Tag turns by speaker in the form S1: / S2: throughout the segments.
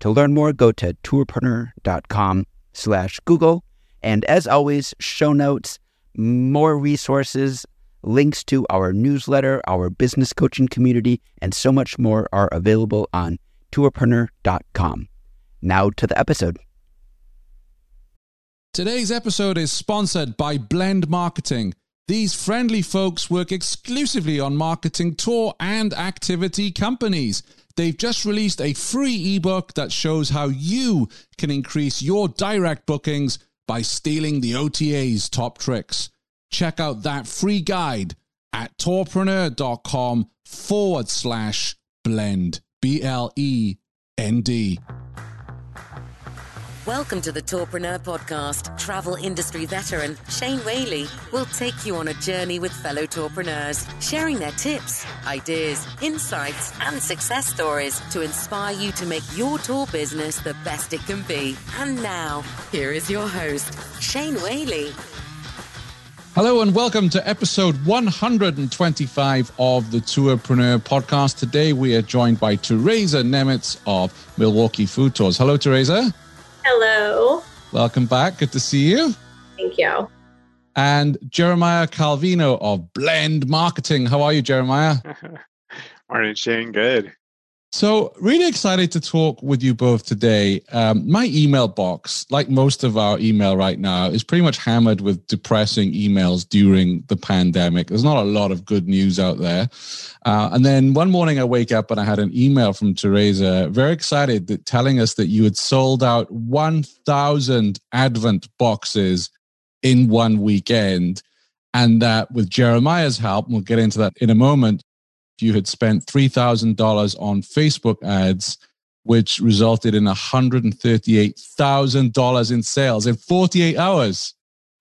S1: To learn more, go to tourpreneur.com slash Google. And as always, show notes, more resources, links to our newsletter, our business coaching community, and so much more are available on tourpreneur.com. Now to the episode.
S2: Today's episode is sponsored by Blend Marketing. These friendly folks work exclusively on marketing tour and activity companies. They've just released a free ebook that shows how you can increase your direct bookings by stealing the OTA's top tricks. Check out that free guide at tourpreneur.com forward slash blend. B L E N D.
S3: Welcome to the Tourpreneur Podcast. Travel industry veteran Shane Whaley will take you on a journey with fellow tourpreneurs, sharing their tips, ideas, insights, and success stories to inspire you to make your tour business the best it can be. And now, here is your host, Shane Whaley.
S2: Hello and welcome to episode 125 of the Tourpreneur podcast. Today we are joined by Theresa Nemetz of Milwaukee Food Tours. Hello, Theresa.
S4: Hello.
S2: Welcome back. Good to see you.
S4: Thank you.
S2: And Jeremiah Calvino of Blend Marketing. How are you, Jeremiah?
S5: Morning, Shane. Good.
S2: So, really excited to talk with you both today. Um, my email box, like most of our email right now, is pretty much hammered with depressing emails during the pandemic. There's not a lot of good news out there. Uh, and then one morning I wake up and I had an email from Theresa, very excited, that telling us that you had sold out 1,000 Advent boxes in one weekend. And that with Jeremiah's help, we'll get into that in a moment, you had spent $3,000 on Facebook ads, which resulted in $138,000 in sales in 48 hours.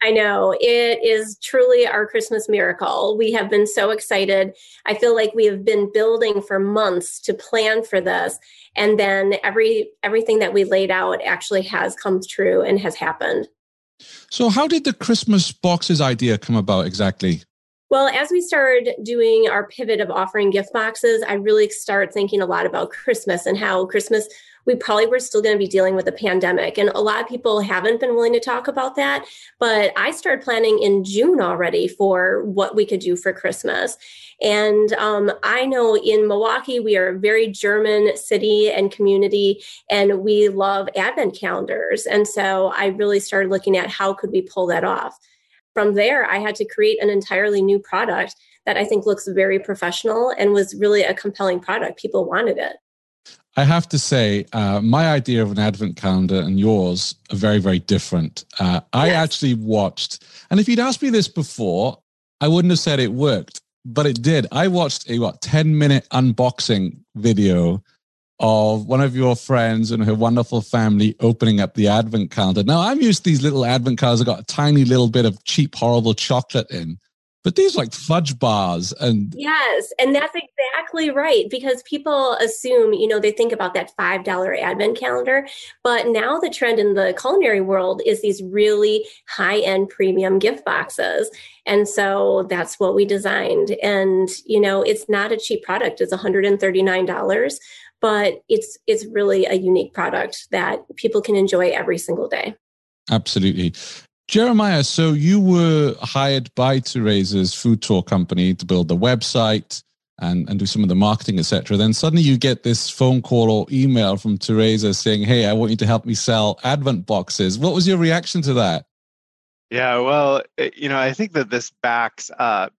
S4: I know it is truly our Christmas miracle. We have been so excited. I feel like we have been building for months to plan for this and then every everything that we laid out actually has come true and has happened.
S2: So how did the Christmas boxes idea come about exactly?
S4: Well, as we started doing our pivot of offering gift boxes, I really start thinking a lot about Christmas and how Christmas we probably were still going to be dealing with a pandemic. And a lot of people haven't been willing to talk about that. But I started planning in June already for what we could do for Christmas. And um, I know in Milwaukee, we are a very German city and community, and we love advent calendars. And so I really started looking at how could we pull that off from there, I had to create an entirely new product that I think looks very professional and was really a compelling product. People wanted it.
S2: I have to say, uh, my idea of an advent calendar and yours are very, very different. Uh, I yes. actually watched, and if you'd asked me this before, I wouldn't have said it worked, but it did. I watched a what ten minute unboxing video of one of your friends and her wonderful family opening up the advent calendar. Now, I'm used to these little advent calendars that got a tiny little bit of cheap, horrible chocolate in. But these like fudge bars and
S4: Yes, and that's exactly right because people assume, you know, they think about that $5 advent calendar, but now the trend in the culinary world is these really high-end premium gift boxes. And so that's what we designed. And, you know, it's not a cheap product. It's $139 but it's it's really a unique product that people can enjoy every single day.
S2: Absolutely. Jeremiah, so you were hired by Theresa's food tour company to build the website and, and do some of the marketing, etc. Then suddenly you get this phone call or email from Theresa saying, Hey, I want you to help me sell Advent boxes. What was your reaction to that?
S5: Yeah, well, you know, I think that this backs up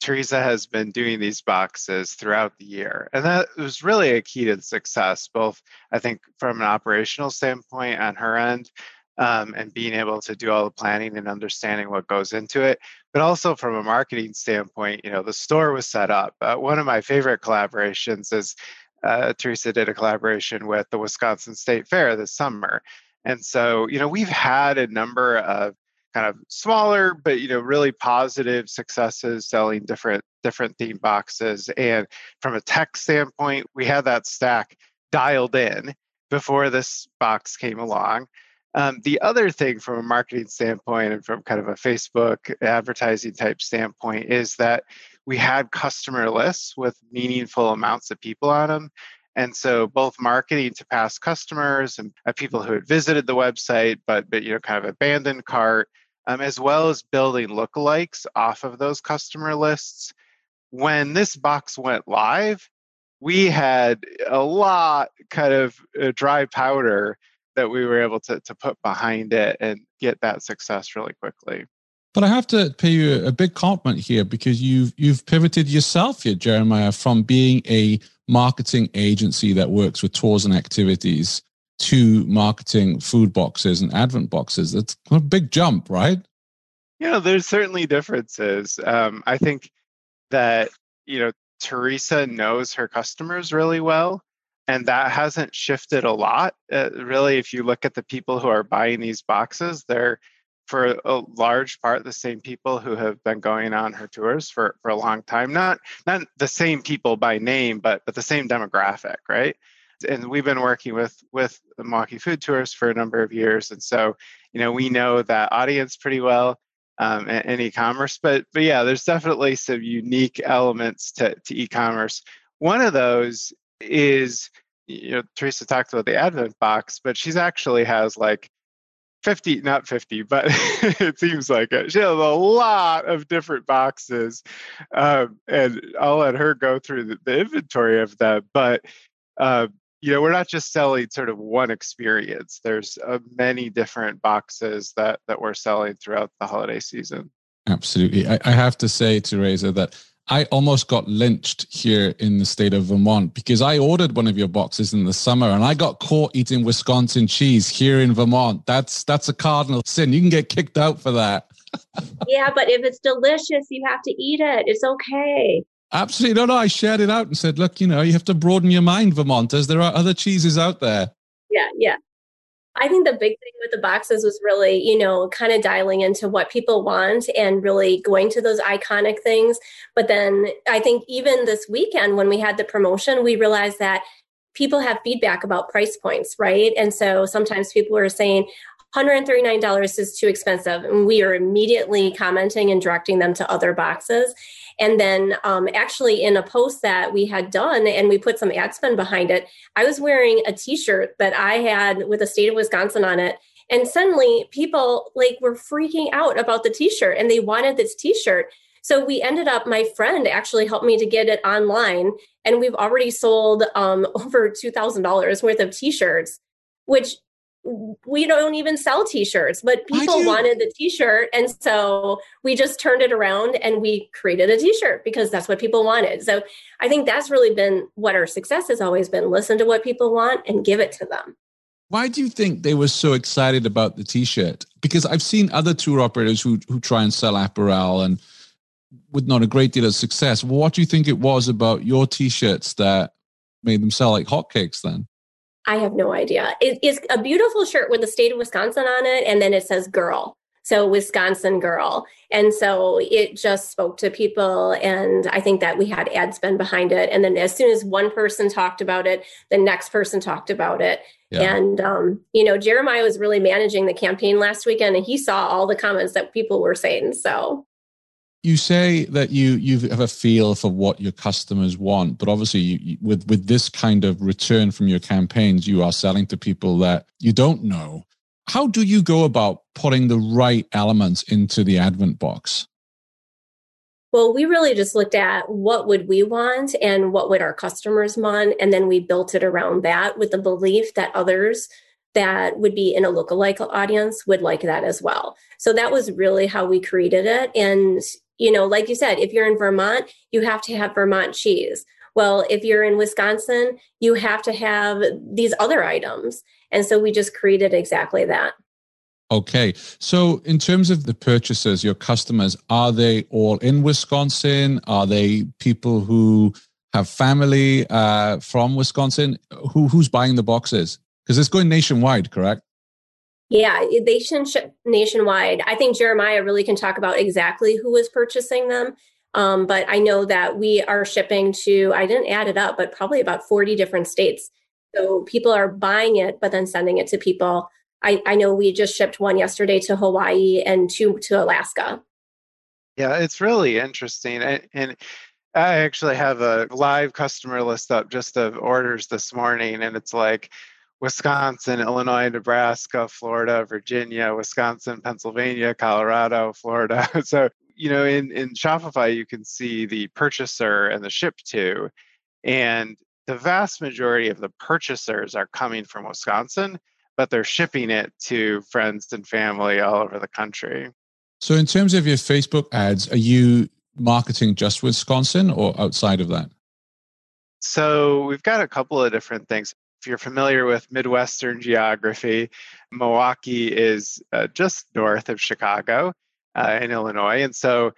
S5: Theresa has been doing these boxes throughout the year. And that was really a key to the success, both I think from an operational standpoint on her end um, and being able to do all the planning and understanding what goes into it, but also from a marketing standpoint, you know, the store was set up. Uh, one of my favorite collaborations is uh, Theresa did a collaboration with the Wisconsin State Fair this summer. And so, you know, we've had a number of kind of smaller but you know really positive successes selling different different theme boxes. And from a tech standpoint we had that stack dialed in before this box came along. Um, the other thing from a marketing standpoint and from kind of a facebook advertising type standpoint is that we had customer lists with meaningful amounts of people on them and so both marketing to past customers and people who had visited the website, but, but you know, kind of abandoned cart, um, as well as building lookalikes off of those customer lists. When this box went live, we had a lot kind of uh, dry powder that we were able to, to put behind it and get that success really quickly.
S2: But I have to pay you a big compliment here because you've you've pivoted yourself here, Jeremiah, from being a marketing agency that works with tours and activities to marketing food boxes and advent boxes. That's a big jump, right?
S5: Know, there's certainly differences. Um, I think that, you know, Theresa knows her customers really well, and that hasn't shifted a lot. Uh, really, if you look at the people who are buying these boxes, they're for a large part the same people who have been going on her tours for, for a long time not not the same people by name but but the same demographic right and we've been working with with the Milwaukee Food Tours for a number of years, and so you know we know that audience pretty well um, and, and e-commerce. But but yeah, there's definitely some unique elements to to e-commerce. One of those is you know Theresa talked about the Advent box, but she's actually has like 50 not 50 but it seems like it she has a lot of different boxes um, and i'll let her go through the, the inventory of them but uh, you know we're not just selling sort of one experience there's uh, many different boxes that that we're selling throughout the holiday season
S2: absolutely i, I have to say theresa that I almost got lynched here in the state of Vermont because I ordered one of your boxes in the summer and I got caught eating Wisconsin cheese here in Vermont. That's that's a cardinal sin. You can get kicked out for that.
S4: yeah, but if it's delicious, you have to eat it. It's okay.
S2: Absolutely. No, no, I shared it out and said, look, you know, you have to broaden your mind, Vermonters. There are other cheeses out there.
S4: Yeah, yeah. I think the big thing with the boxes was really, you know, kind of dialing into what people want and really going to those iconic things. But then I think even this weekend when we had the promotion, we realized that people have feedback about price points, right? And so sometimes people were saying, $139 is too expensive. And we are immediately commenting and directing them to other boxes. And then, um, actually, in a post that we had done and we put some ad spend behind it, I was wearing a t shirt that I had with the state of Wisconsin on it. And suddenly, people like were freaking out about the t shirt and they wanted this t shirt. So we ended up, my friend actually helped me to get it online, and we've already sold um, over $2,000 worth of t shirts, which we don't even sell t-shirts but people wanted the t-shirt and so we just turned it around and we created a t-shirt because that's what people wanted. So i think that's really been what our success has always been listen to what people want and give it to them.
S2: Why do you think they were so excited about the t-shirt? Because i've seen other tour operators who who try and sell apparel and with not a great deal of success. What do you think it was about your t-shirts that made them sell like hotcakes then
S4: I have no idea. It is a beautiful shirt with the state of Wisconsin on it, and then it says girl. So, Wisconsin girl. And so it just spoke to people. And I think that we had ad spend behind it. And then as soon as one person talked about it, the next person talked about it. Yeah. And, um, you know, Jeremiah was really managing the campaign last weekend and he saw all the comments that people were saying. So,
S2: you say that you you have a feel for what your customers want but obviously you, with with this kind of return from your campaigns you are selling to people that you don't know how do you go about putting the right elements into the advent box
S4: well we really just looked at what would we want and what would our customers want and then we built it around that with the belief that others that would be in a lookalike audience would like that as well. So that was really how we created it. And you know, like you said, if you're in Vermont, you have to have Vermont cheese. Well, if you're in Wisconsin, you have to have these other items. And so we just created exactly that.
S2: Okay. So, in terms of the purchasers, your customers, are they all in Wisconsin? Are they people who have family uh, from Wisconsin. Who who's buying the boxes? Because it's going nationwide, correct?
S4: Yeah, they ship nationwide. I think Jeremiah really can talk about exactly who is purchasing them. Um, but I know that we are shipping to, I didn't add it up, but probably about 40 different states. So people are buying it, but then sending it to people. I, I know we just shipped one yesterday to Hawaii and two to Alaska.
S5: Yeah, it's really interesting. And, and I actually have a live customer list up just of orders this morning, and it's like Wisconsin, Illinois, Nebraska, Florida, Virginia, Wisconsin, Pennsylvania, Colorado, Florida. So, you know, in, in Shopify, you can see the purchaser and the ship to. And the vast majority of the purchasers are coming from Wisconsin, but they're shipping it to friends and family all over the country.
S2: So, in terms of your Facebook ads, are you marketing just Wisconsin or outside of that?
S5: So, we've got a couple of different things. If you're familiar with Midwestern geography, Milwaukee is uh, just north of Chicago uh, in Illinois. And so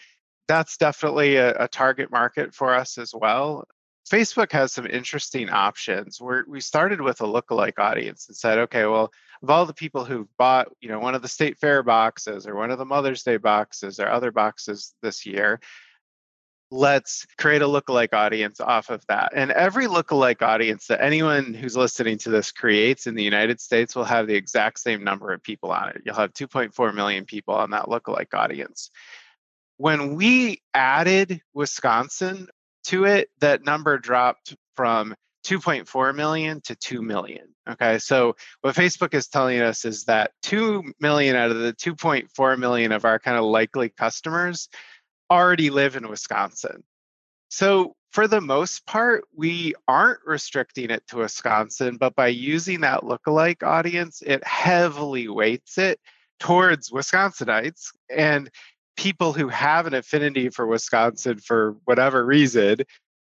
S5: that's definitely a, a, target market for us as well. Facebook has some interesting options. Where we started with a lookalike audience and said, okay, well, of all the people who've bought, you know, one of the state fair boxes or one of the Mother's Day boxes or other boxes this year, let's create a lookalike audience off of that. And every lookalike audience that anyone who's listening to this creates in the United States will have the exact same number of people on it. You'll have 2.4 million people on that lookalike audience. When we added Wisconsin to it, that number dropped from 2.4 million to 2 million. Okay, so what Facebook is telling us is that 2 million out of the 2.4 million of our kind of likely customers already live in Wisconsin. So, for the most part, we aren't restricting it to Wisconsin, but by using that lookalike audience, it heavily weights it towards Wisconsinites and people who have an affinity for Wisconsin for whatever reason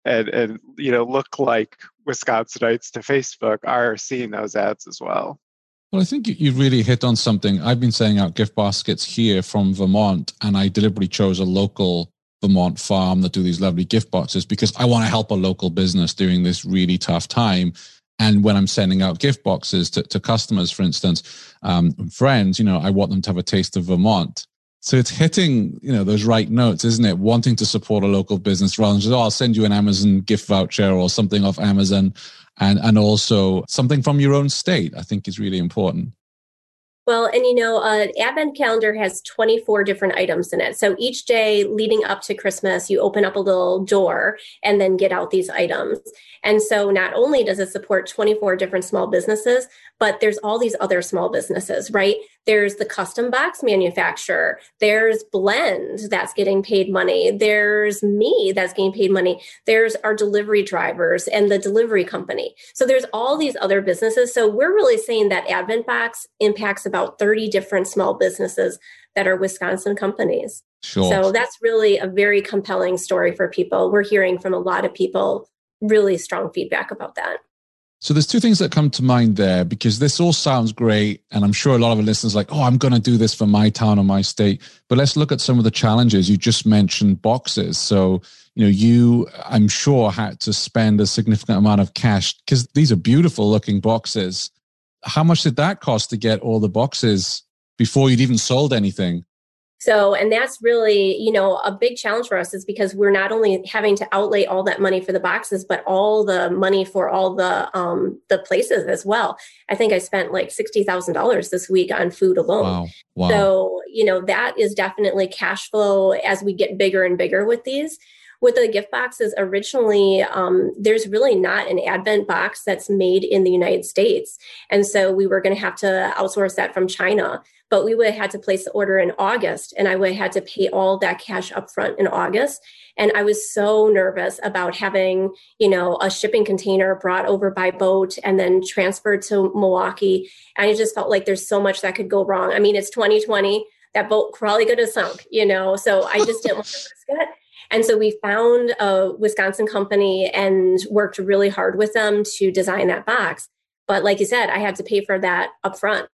S5: and and you know look like Wisconsinites to Facebook are seeing those ads as well.
S2: Well, I think you really hit on something. I've been sending out gift baskets here from Vermont, and I deliberately chose a local Vermont farm that do these lovely gift boxes because I want to help a local business during this really tough time. And when I'm sending out gift boxes to, to customers, for instance, um, friends, you know, I want them to have a taste of Vermont. So it's hitting, you know, those right notes, isn't it? Wanting to support a local business rather than just, oh, I'll send you an Amazon gift voucher or something off Amazon. And, and also something from your own state, I think is really important.
S4: Well, and you know, uh, advent calendar has 24 different items in it. So each day leading up to Christmas, you open up a little door and then get out these items. And so not only does it support 24 different small businesses, but there's all these other small businesses, right? There's the custom box manufacturer. There's Blend that's getting paid money. There's me that's getting paid money. There's our delivery drivers and the delivery company. So there's all these other businesses. So we're really saying that Advent Box impacts about 30 different small businesses that are Wisconsin companies. Sure. So that's really a very compelling story for people. We're hearing from a lot of people really strong feedback about that.
S2: So there's two things that come to mind there because this all sounds great. And I'm sure a lot of the listeners like, oh, I'm going to do this for my town or my state. But let's look at some of the challenges. You just mentioned boxes. So, you know, you, I'm sure, had to spend a significant amount of cash because these are beautiful looking boxes. How much did that cost to get all the boxes before you'd even sold anything?
S4: So, and that's really, you know, a big challenge for us is because we're not only having to outlay all that money for the boxes, but all the money for all the um the places as well. I think I spent like sixty thousand dollars this week on food alone. Wow. Wow. So, you know, that is definitely cash flow as we get bigger and bigger with these with the gift boxes originally um, there's really not an advent box that's made in the united states and so we were going to have to outsource that from china but we would have had to place the order in august and i would have had to pay all that cash up front in august. And i was so nervous about having you know a shipping container brought over by boat and then transferred to milwaukee. And i just felt like there's so much that could go wrong. I mean it's 2020 that boat probably could have sunk you know? So i just didn't want to risk it. And so we found a Wisconsin company and worked really hard with them to design that box. But like you said, I had to pay for that upfront.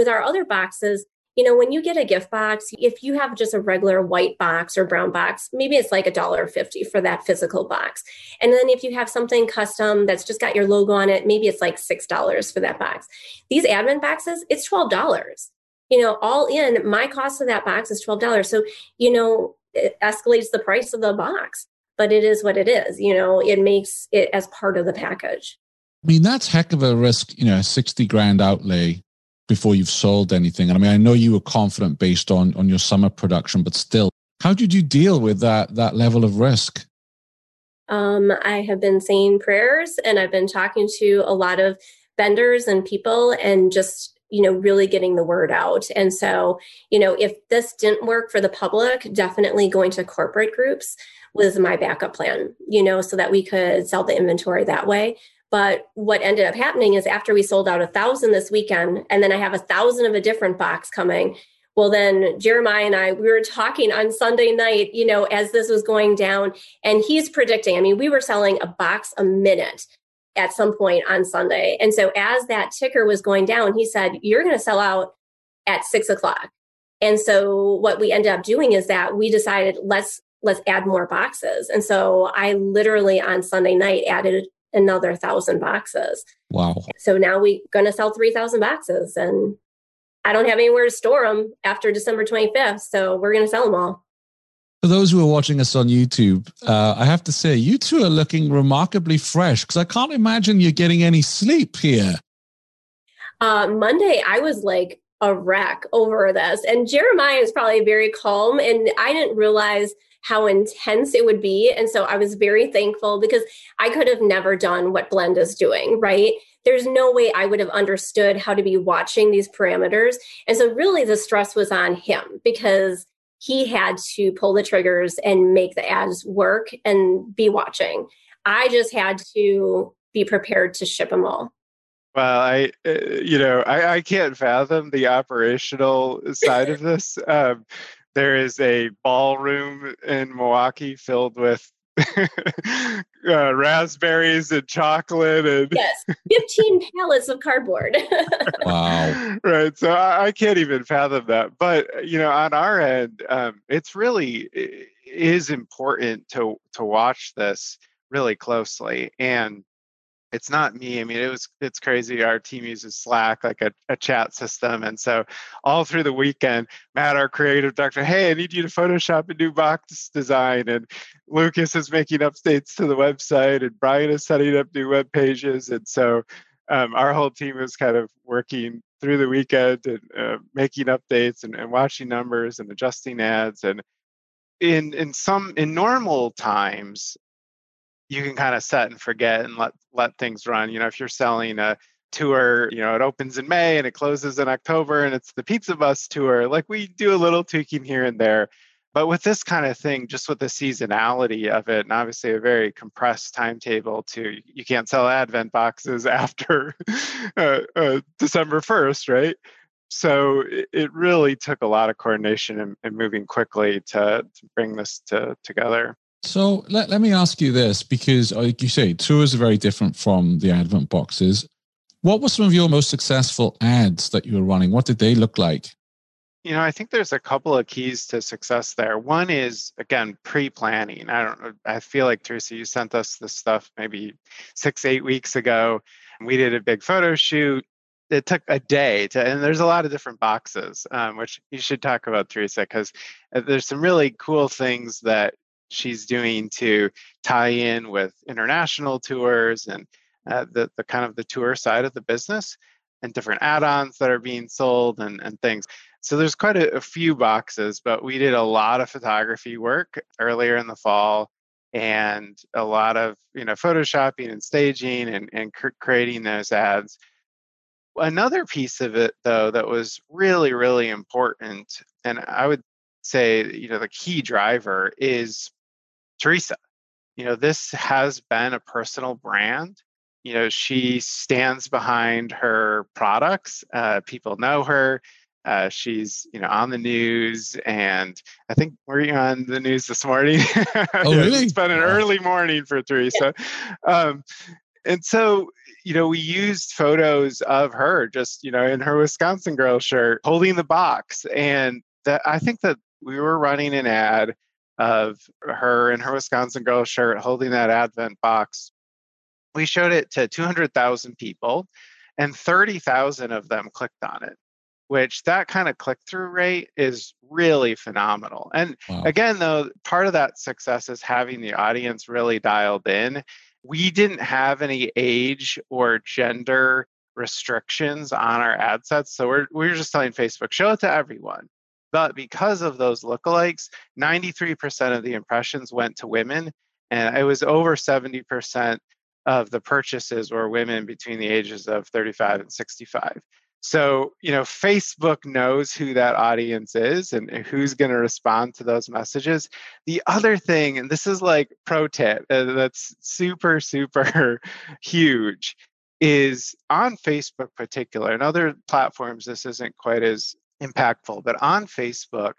S4: With our other boxes, you know, when you get a gift box, if you have just a regular white box or brown box, maybe it's like a dollar fifty for that physical box. And then if you have something custom that's just got your logo on it, maybe it's like six dollars for that box. These advent boxes, it's twelve dollars. You know, all in, my cost of that box is twelve dollars. So, you know, it escalates the price of the box, but it is what it is. You know, it makes it as part of the package.
S2: I mean, that's heck of a risk, you know, 60 grand outlay before you've sold anything. And I mean, I know you were confident based on on your summer production, but still, how did you deal with that that level of risk?
S4: Um, I have been saying prayers and I've been talking to a lot of vendors and people and just you know really getting the word out and so you know if this didn't work for the public definitely going to corporate groups was my backup plan you know so that we could sell the inventory that way but what ended up happening is after we sold out a thousand this weekend, and then I have a thousand of a different box coming. Well, then Jeremiah and I, we were talking on Sunday night, you know, as this was going down, and he's predicting. I mean, we were selling a box a minute at some point on Sunday. And so as that ticker was going down, he said, You're going to sell out at six o'clock. And so what we ended up doing is that we decided let's let's add more boxes. And so I literally on Sunday night added another thousand boxes.
S2: Wow.
S4: So now we're going to sell 3,000 boxes and I don't have anywhere to store them after December 25th. So we're going to sell them all.
S2: For those who are watching us on YouTube, uh, I have to say, you two are looking remarkably fresh because I can't imagine you're getting any sleep here.
S4: Uh, Monday, I was like a wreck over this. And Jeremiah is probably very calm. And I didn't realize how intense it would be. And so I was very thankful because I could have never done what Blend is doing, right? There's no way I would have understood how to be watching these parameters. And so really the stress was on him because he had to pull the triggers and make the ads work and be watching. I just had to be prepared to ship them all.
S5: Well, I, uh, you know, I, I can't fathom the operational side of this. Um, there is a ballroom in Milwaukee filled with uh, raspberries and chocolate and
S4: yes 15 pallets of cardboard.
S2: Wow.
S5: Right so I, I, can't even fathom that but you know on our end um, it's really it is important to to watch this really closely and it's not me. I mean, it was it's crazy. Our team uses Slack like a, a chat system, and so all through the weekend, Matt, our creative director, hey, I need you to Photoshop a new box design, and Lucas is making updates to the website, and Brian is setting up new web pages, and so um, our whole team is kind of working through the weekend and uh, making updates and, and watching numbers and adjusting ads and in in some in normal times you can kind of set and forget and let let things run. You know, if you're selling a tour, you know, it opens in May and it closes in October and it's the Pizza Bus tour, like we do a little tweaking here and there. But with this kind of thing, just with the seasonality of it, and obviously a very compressed timetable to you can't sell Advent boxes after uh, uh, December 1st, right? So it, it, really took a lot of coordination and, and moving quickly to, to bring this to, together.
S2: So let, let me ask you this because, like you say, tours are very different from the Advent boxes. What were some of your most successful ads that you were running? What did they look like?
S5: You know, I think there's a couple of keys to success there. One is again pre-planning. I don't. I feel like Theresa, you sent us this stuff maybe six, eight weeks ago. We did a big photo shoot. It took a day to, and there's a lot of different boxes, um, which you should talk about, Theresa, because uh, there's some really cool things that she's doing to tie in with international tours and uh, the, the kind of the tour side of the business and different add-ons that are being sold and, and things. So there's quite a, a few boxes but we did a lot of photography work earlier in the fall and a lot of you know photoshopping and staging and, and cr- creating those ads. Another piece of it though that was really really important and i would say you know the key driver is Theresa. You know, this has been a personal brand. You know, she stands behind her products. Uh, people know her. Uh, she's you know on the news, and I think we're on the news this morning.
S2: Oh, really?
S5: it's been an early morning for Theresa, um, and so you know, we used photos of her just, you know, in her Wisconsin girl shirt holding the box. And that I think that we were running an ad of her in her Wisconsin girl shirt holding that Advent box. We showed it to 200,000 people and 30,000 of them clicked on it which that kind of click through rate is really phenomenal. And wow. again, though, part of that success is having the audience really dialed in. We didn't have any age or gender restrictions on our ad sets. So we're, we're just telling Facebook, show it to everyone. But because of those lookalikes, 93% of the impressions went to women, and it was over 70% of the purchases were women between the ages of 35 and 65. So, you know, Facebook knows who that audience is and who's going to respond to those messages. The other thing, and this is like pro tip uh, that's super, super huge, is on Facebook, particular, and other platforms, this isn't quite as impactful, but on Facebook,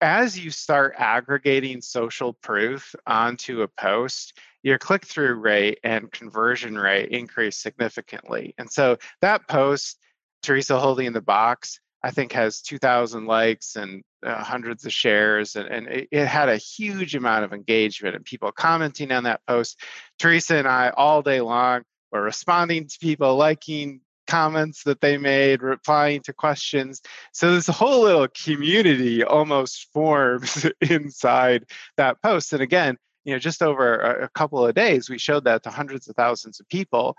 S5: as you start aggregating social proof onto a post, your click through rate and conversion rate increase significantly. And so that post Theresa holding the box, I think has 2,000 likes and uh, hundreds of shares, and, and it, it, had a huge amount of engagement and people commenting on that post. Theresa and I, all day long, were responding to people, liking comments that they made, replying to questions. So this whole little community almost forms inside that post. And again, you know, just over a, couple of days, we showed that to hundreds of thousands of people.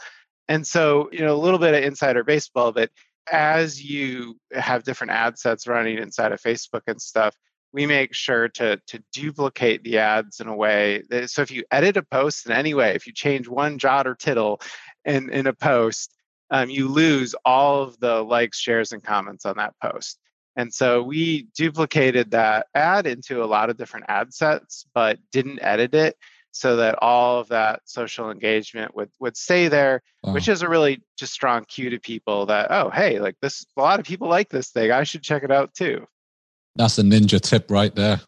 S5: And so, you know, a little bit of insider baseball, but as you have different ad sets running inside of Facebook and stuff, we make sure to to duplicate the ads in a way that, so if you edit a post in any way, if you change one jot or tittle in, in a post, um, you lose all of the likes, shares, and comments on that post. And so we duplicated that ad into a lot of different ad sets, but didn't edit it so that all of that social engagement would would stay there wow. which is a really just strong cue to people that oh hey like this a lot of people like this thing i should check it out too
S2: that's a ninja tip right there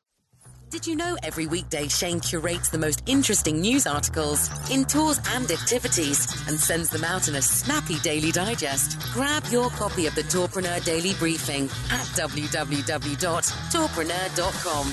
S3: did you know every weekday Shane curates the most interesting news articles in tours and activities and sends them out in a snappy daily digest? Grab your copy of the Tourpreneur Daily Briefing at www.tourpreneur.com.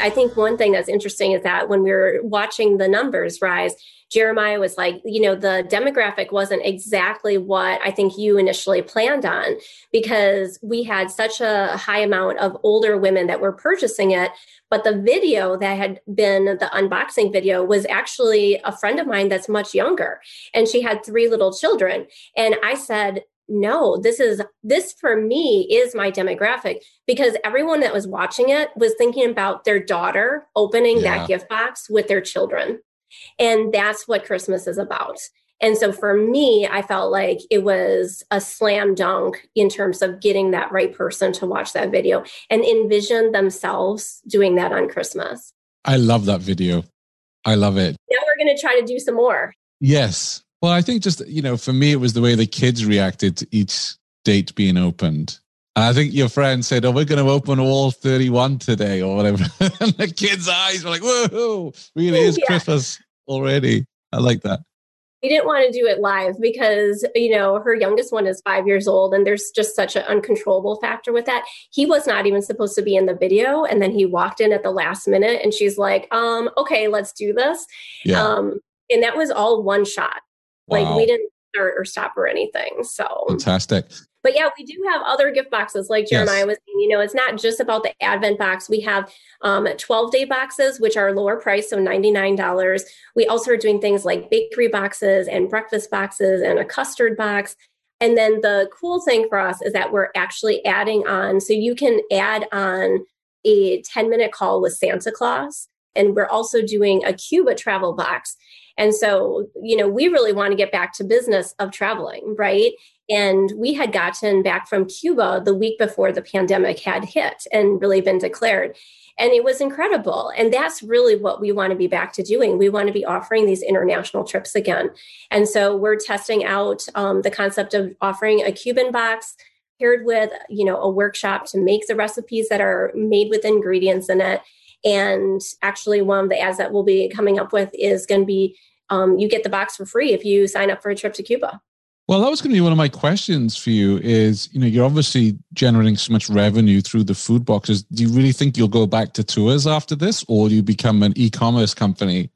S4: I think one thing that's interesting is that when we were watching the numbers rise, Jeremiah was like, you know, the demographic wasn't exactly what I think you initially planned on because we had such a high amount of older women that were purchasing it. But the video that had been the unboxing video was actually a friend of mine that's much younger and she had three little children. And I said, no, this is this for me is my demographic because everyone that was watching it was thinking about their daughter opening yeah. that gift box with their children. And that's what Christmas is about. And so for me, I felt like it was a slam dunk in terms of getting that right person to watch that video and envision themselves doing that on Christmas.
S2: I love that video. I love it.
S4: Now we're going to try to do some more.
S2: Yes. Well, I think just, you know, for me, it was the way the kids reacted to each date being opened. I think your friend said, Oh, we're going to open all 31 today or whatever. and the kids' eyes were like, Whoa, really is yeah. Christmas already. I like that.
S4: We didn't want to do it live because, you know, her youngest one is five years old and there's just such an uncontrollable factor with that. He was not even supposed to be in the video. And then he walked in at the last minute and she's like, um, okay, let's do this. Yeah. Um, and that was all one shot. Wow. Like we didn't start or stop or anything. So
S2: fantastic.
S4: But yeah, we do have other gift boxes, like Jeremiah yes. was saying. You know, it's not just about the Advent box. We have um, 12 day boxes, which are lower price, so $99. We also are doing things like bakery boxes and breakfast boxes and a custard box. And then the cool thing for us is that we're actually adding on, so you can add on a 10 minute call with Santa Claus. And we're also doing a Cuba travel box. And so, you know, we really want to get back to business of traveling, right? And we had gotten back from Cuba the week before the pandemic had hit and really been declared. And it was incredible. And that's really what we want to be back to doing. We want to be offering these international trips again. And so we're testing out um, the concept of offering a Cuban box paired with, you know, a workshop to make the recipes that are made with ingredients in it. And actually, one of the ads that we'll be coming up with is going to be um, you get the box for free if you sign up for a trip to Cuba.
S2: Well, that was going to be one of my questions for you. Is you know you're obviously generating so much revenue through the food boxes. Do you really think you'll go back to tours after this, or you become an e-commerce company?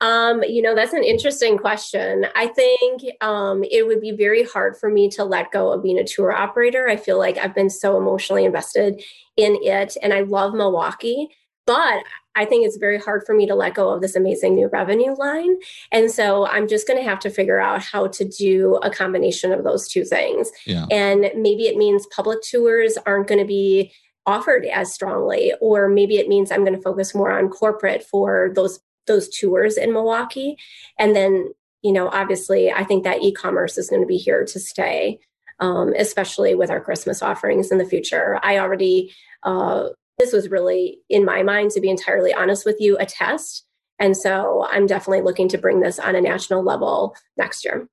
S4: Um, you know, that's an interesting question. I think um, it would be very hard for me to let go of being a tour operator. I feel like I've been so emotionally invested in it, and I love Milwaukee. But I think it's very hard for me to let go of this amazing new revenue line. And so I'm just going to have to figure out how to do a combination of those two things. Yeah. And maybe it means public tours aren't going to be offered as strongly or maybe it means I'm going to focus more on corporate for those those tours in Milwaukee. And then, you know, obviously I think that e-commerce is going to be here to stay. Um, especially with our Christmas offerings in the future. I already uh, this was really, in my mind, to be entirely honest with you, a test. And so I'm definitely looking to bring this on a national level next year.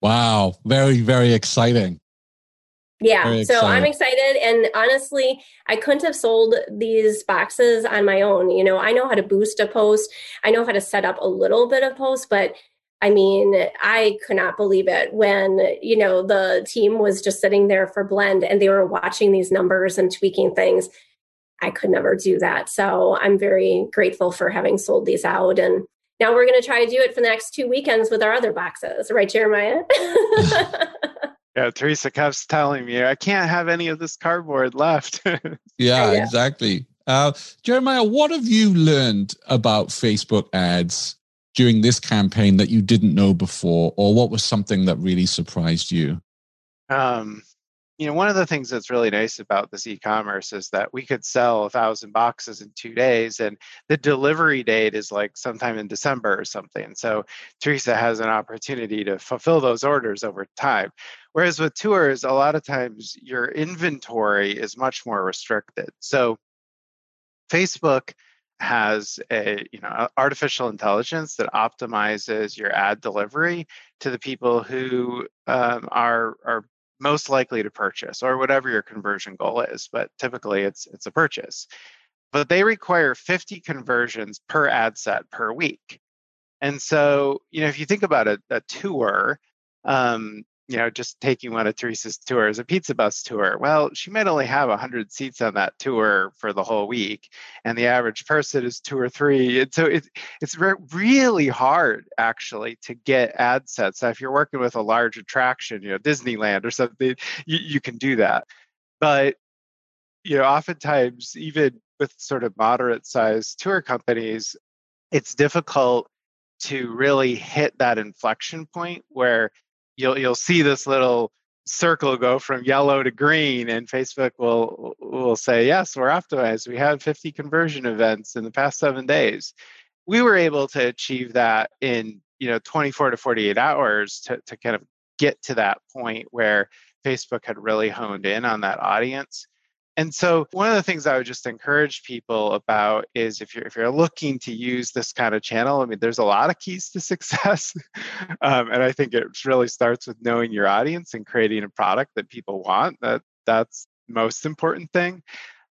S2: Wow. Very, very exciting.
S4: Yeah. So I'm excited. And honestly, I couldn't have sold these boxes on my own. You know, I know how to boost a post, I know how to set up a little bit of post, but I mean, I could not believe it when, you know, the team was just sitting there for Blend and they were watching these numbers and tweaking things. I could never do that. So I'm very grateful for having sold these out. And now we're going to try to do it for the next two weekends with our other boxes, right, Jeremiah?
S5: yeah, Theresa kept telling me I can't have any of this cardboard left.
S2: yeah, exactly. Uh, Jeremiah, what have you learned about Facebook ads during this campaign that you didn't know before, or what was something that really surprised you?
S5: Um, you know, one of the things that's really nice about this e-commerce is that we could sell a thousand boxes in two days, and the delivery date is like sometime in December or something. So Theresa has an opportunity to fulfill those orders over time. Whereas with tours, a lot of times your inventory is much more restricted. So Facebook has a you know artificial intelligence that optimizes your ad delivery to the people who um, are are most likely to purchase or whatever your conversion goal is but typically it's it's a purchase. But they require 50 conversions per ad set per week. And so you know if you think about a, a tour um, you know, just taking one of Theresa's tours, a pizza bus tour. Well, she might only have 100 seats on that tour for the whole week, and the average person is two or three. And so it, it's re- really hard, actually, to get ad sets. Now, if you're working with a large attraction, you know, Disneyland or something, you, you can do that. But, you know, oftentimes, even with sort of moderate sized tour companies, it's difficult to really hit that inflection point where you'll you'll see this little circle go from yellow to green and facebook will will say yes we're optimized. We had 50 conversion events in the past seven days. We were able to achieve that in you know 24 to 48 hours to, to kind of get to that point where facebook had really honed in on that audience and so one of the things I would just encourage people about is if you're if you're looking to use this kind of channel, I mean, there's a lot of keys to success, um, and I think it really starts with knowing your audience and creating a product that people want. That that's most important thing.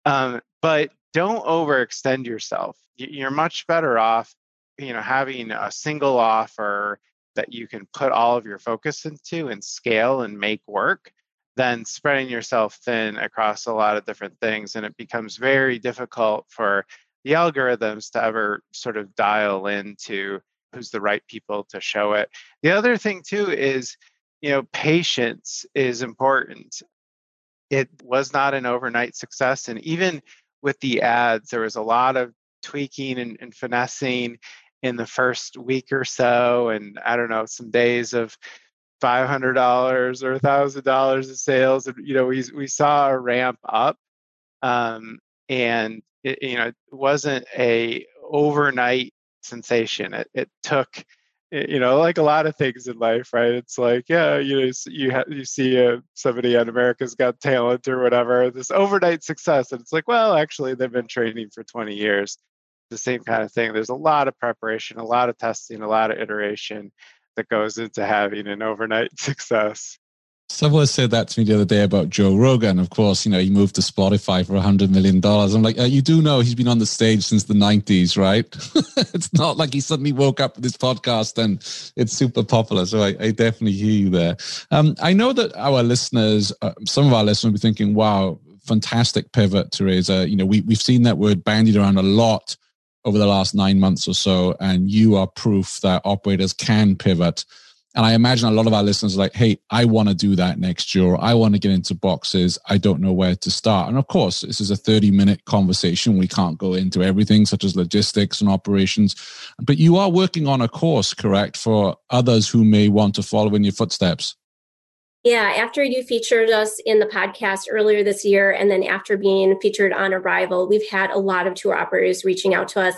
S5: Um, but don't overextend yourself. You're much better off, you know, having a single offer that you can put all of your focus into and scale and make work then spreading yourself thin across a lot of different things. And it becomes very difficult for the algorithms to ever sort of dial into who's the right people to show it. The other thing, too, is you know, patience is important. It was not an overnight success. And even with the ads, there was a lot of tweaking and, and finessing in the first week or so. And I don't know, some days of five hundred dollars or a thousand dollars of sales. And, you know, we we saw a ramp up, um, and it, you know, it wasn't a overnight sensation. It it took, you know, like a lot of things in life, right? It's like, yeah, you know, you ha- you see uh, somebody on America's Got Talent or whatever, this overnight success, and it's like, well, actually, they've been training for twenty years. The same kind of thing. There's a lot of preparation, a lot of testing, a lot of iteration that goes into having an overnight success.
S2: Someone said that to me the other day about Joe Rogan. Of course, you know, he moved to Spotify for a $100 million. I'm like, uh, you do know he's been on the stage since the 90s, right? it's not like he suddenly woke up with this podcast and it's super popular. So I, I definitely hear you there. Um, I know that our listeners, uh, some of our listeners will be thinking, wow, fantastic pivot, Theresa. You know, we, we've seen that word bandied around a lot over the last nine months or so, and you are proof that operators can pivot. And I imagine a lot of our listeners are like, hey, I want to do that next year. I want to get into boxes. I don't know where to start. And of course, this is a 30 minute conversation. We can't go into everything, such as logistics and operations. But you are working on a course, correct, for others who may want to follow in your footsteps.
S4: Yeah, after you featured us in the podcast earlier this year, and then after being featured on Arival, we've had a lot of tour operators reaching out to us.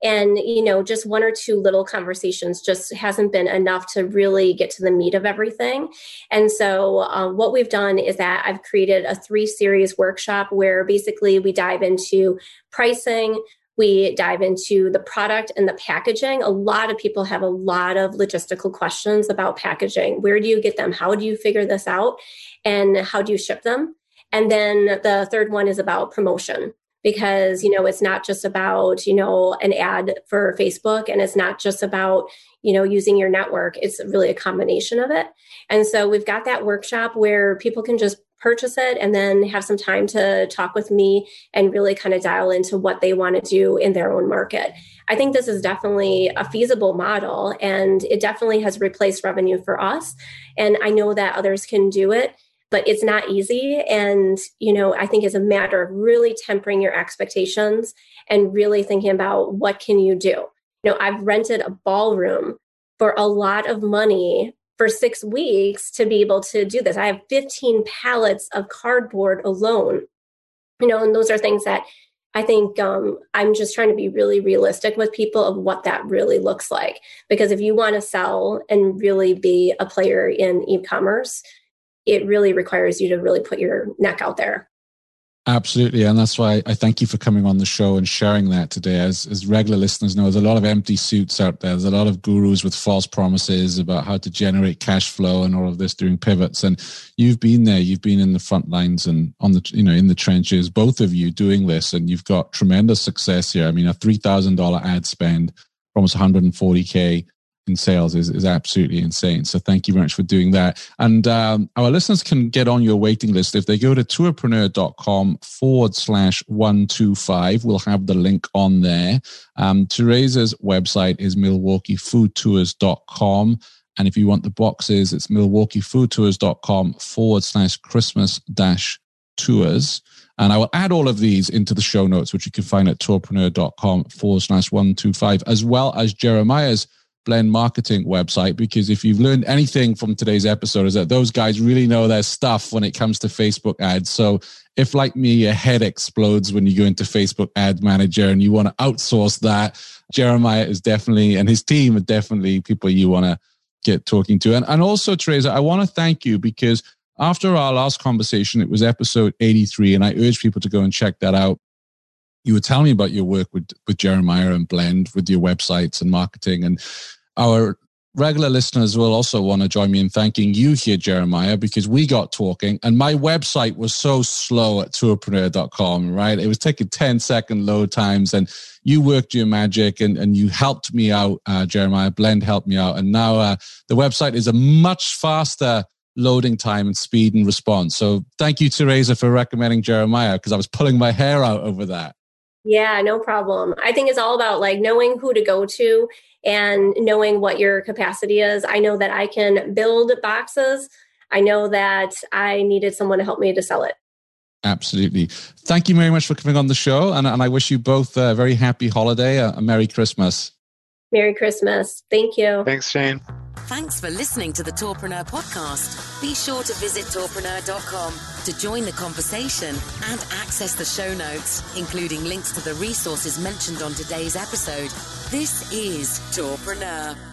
S4: And, you know, just one or two little conversations just hasn't been enough to really get to the meat of everything. And so, uh, what we've done is that I've created a three series workshop where basically we dive into pricing, we dive into the product and the packaging. A lot of people have a lot of logistical questions about packaging. Where do you get them? How do you figure this out? And how do you ship them? And then the third one is about promotion because you know it's not just about you know an ad for facebook and it's not just about you know using your network it's really a combination of it and so we've got that workshop where people can just purchase it and then have some time to talk with me and really kind of dial into what they want to do in their own market. I think this is definitely a feasible model and it definitely has replaced revenue for us. And I know that others can do it, but it's not easy. And, you know, I think it's a matter of really tempering your expectations and really thinking about what can you do. You know, I've rented a ballroom for a lot of money for six weeks to be able to do this. I have 15 pallets of cardboard alone. You know, and those are things that I think um, I'm just trying to be really realistic with people of what that really looks like. Because if you want to sell and really be a player in e commerce, it really requires you to really put your neck out there.
S2: Absolutely. And that's why I thank you for coming on the show and sharing that today. As, as regular listeners know, there's a lot of empty suits out there. There's a lot of gurus with false promises about how to generate cash flow and all of this during pivots. And you've been there. You've been in the front lines and on the, you know, in the trenches, both of you doing this. And you've got tremendous success here. I mean, a $3,000 ad spend, almost 140K in sales is, is absolutely insane. So thank you very much for doing that. And um, our listeners can get on your waiting list if they go to tourpreneur.com forward slash 125. We'll have the link on there. Um, Theresa's website is milwaukeefoodtours.com. And if you want the boxes, it's milwaukeefoodtours.com forward slash Christmas dash tours. And I will add all of these into the show notes, which you can find at tourpreneur.com forward slash 125, as well as Jeremiah's Blend Marketing website because if you've learned anything from today's episode is that those guys really know their stuff when it comes to Facebook ads. So if like me, your head explodes when you go into Facebook ad manager and you want to outsource that, Jeremiah is definitely, and his team are definitely people you want to get talking to. And, and also, Theresa, I want to thank you because after our last conversation, it was episode 83, and I urge people to go and check that out you were telling me about your work with, with Jeremiah and Blend with your websites and marketing. And our regular listeners will also want to join me in thanking you here, Jeremiah, because we got talking and my website was so slow at tourpreneur.com, right? It was taking 10 second load times and you worked your magic and, and you helped me out, uh, Jeremiah. Blend helped me out. And now uh, the website is a much faster loading time and speed and response. So thank you, Theresa, for recommending Jeremiah because I was pulling my hair out over that.
S4: Yeah, no problem. I think it's all about like knowing who to go to and knowing what your capacity is. I know that I can build boxes. I know that I needed someone to help me to sell it.
S2: Absolutely. Thank you very much for coming on the show. And, and I wish you both a very happy holiday, a, a Merry Christmas.
S4: Merry Christmas. Thank you.
S5: Thanks, Shane.
S3: Thanks for listening to the Tourpreneur podcast. Be sure to visit tourpreneur.com to join the conversation and access the show notes, including links to the resources mentioned on today's episode. This is Tourpreneur.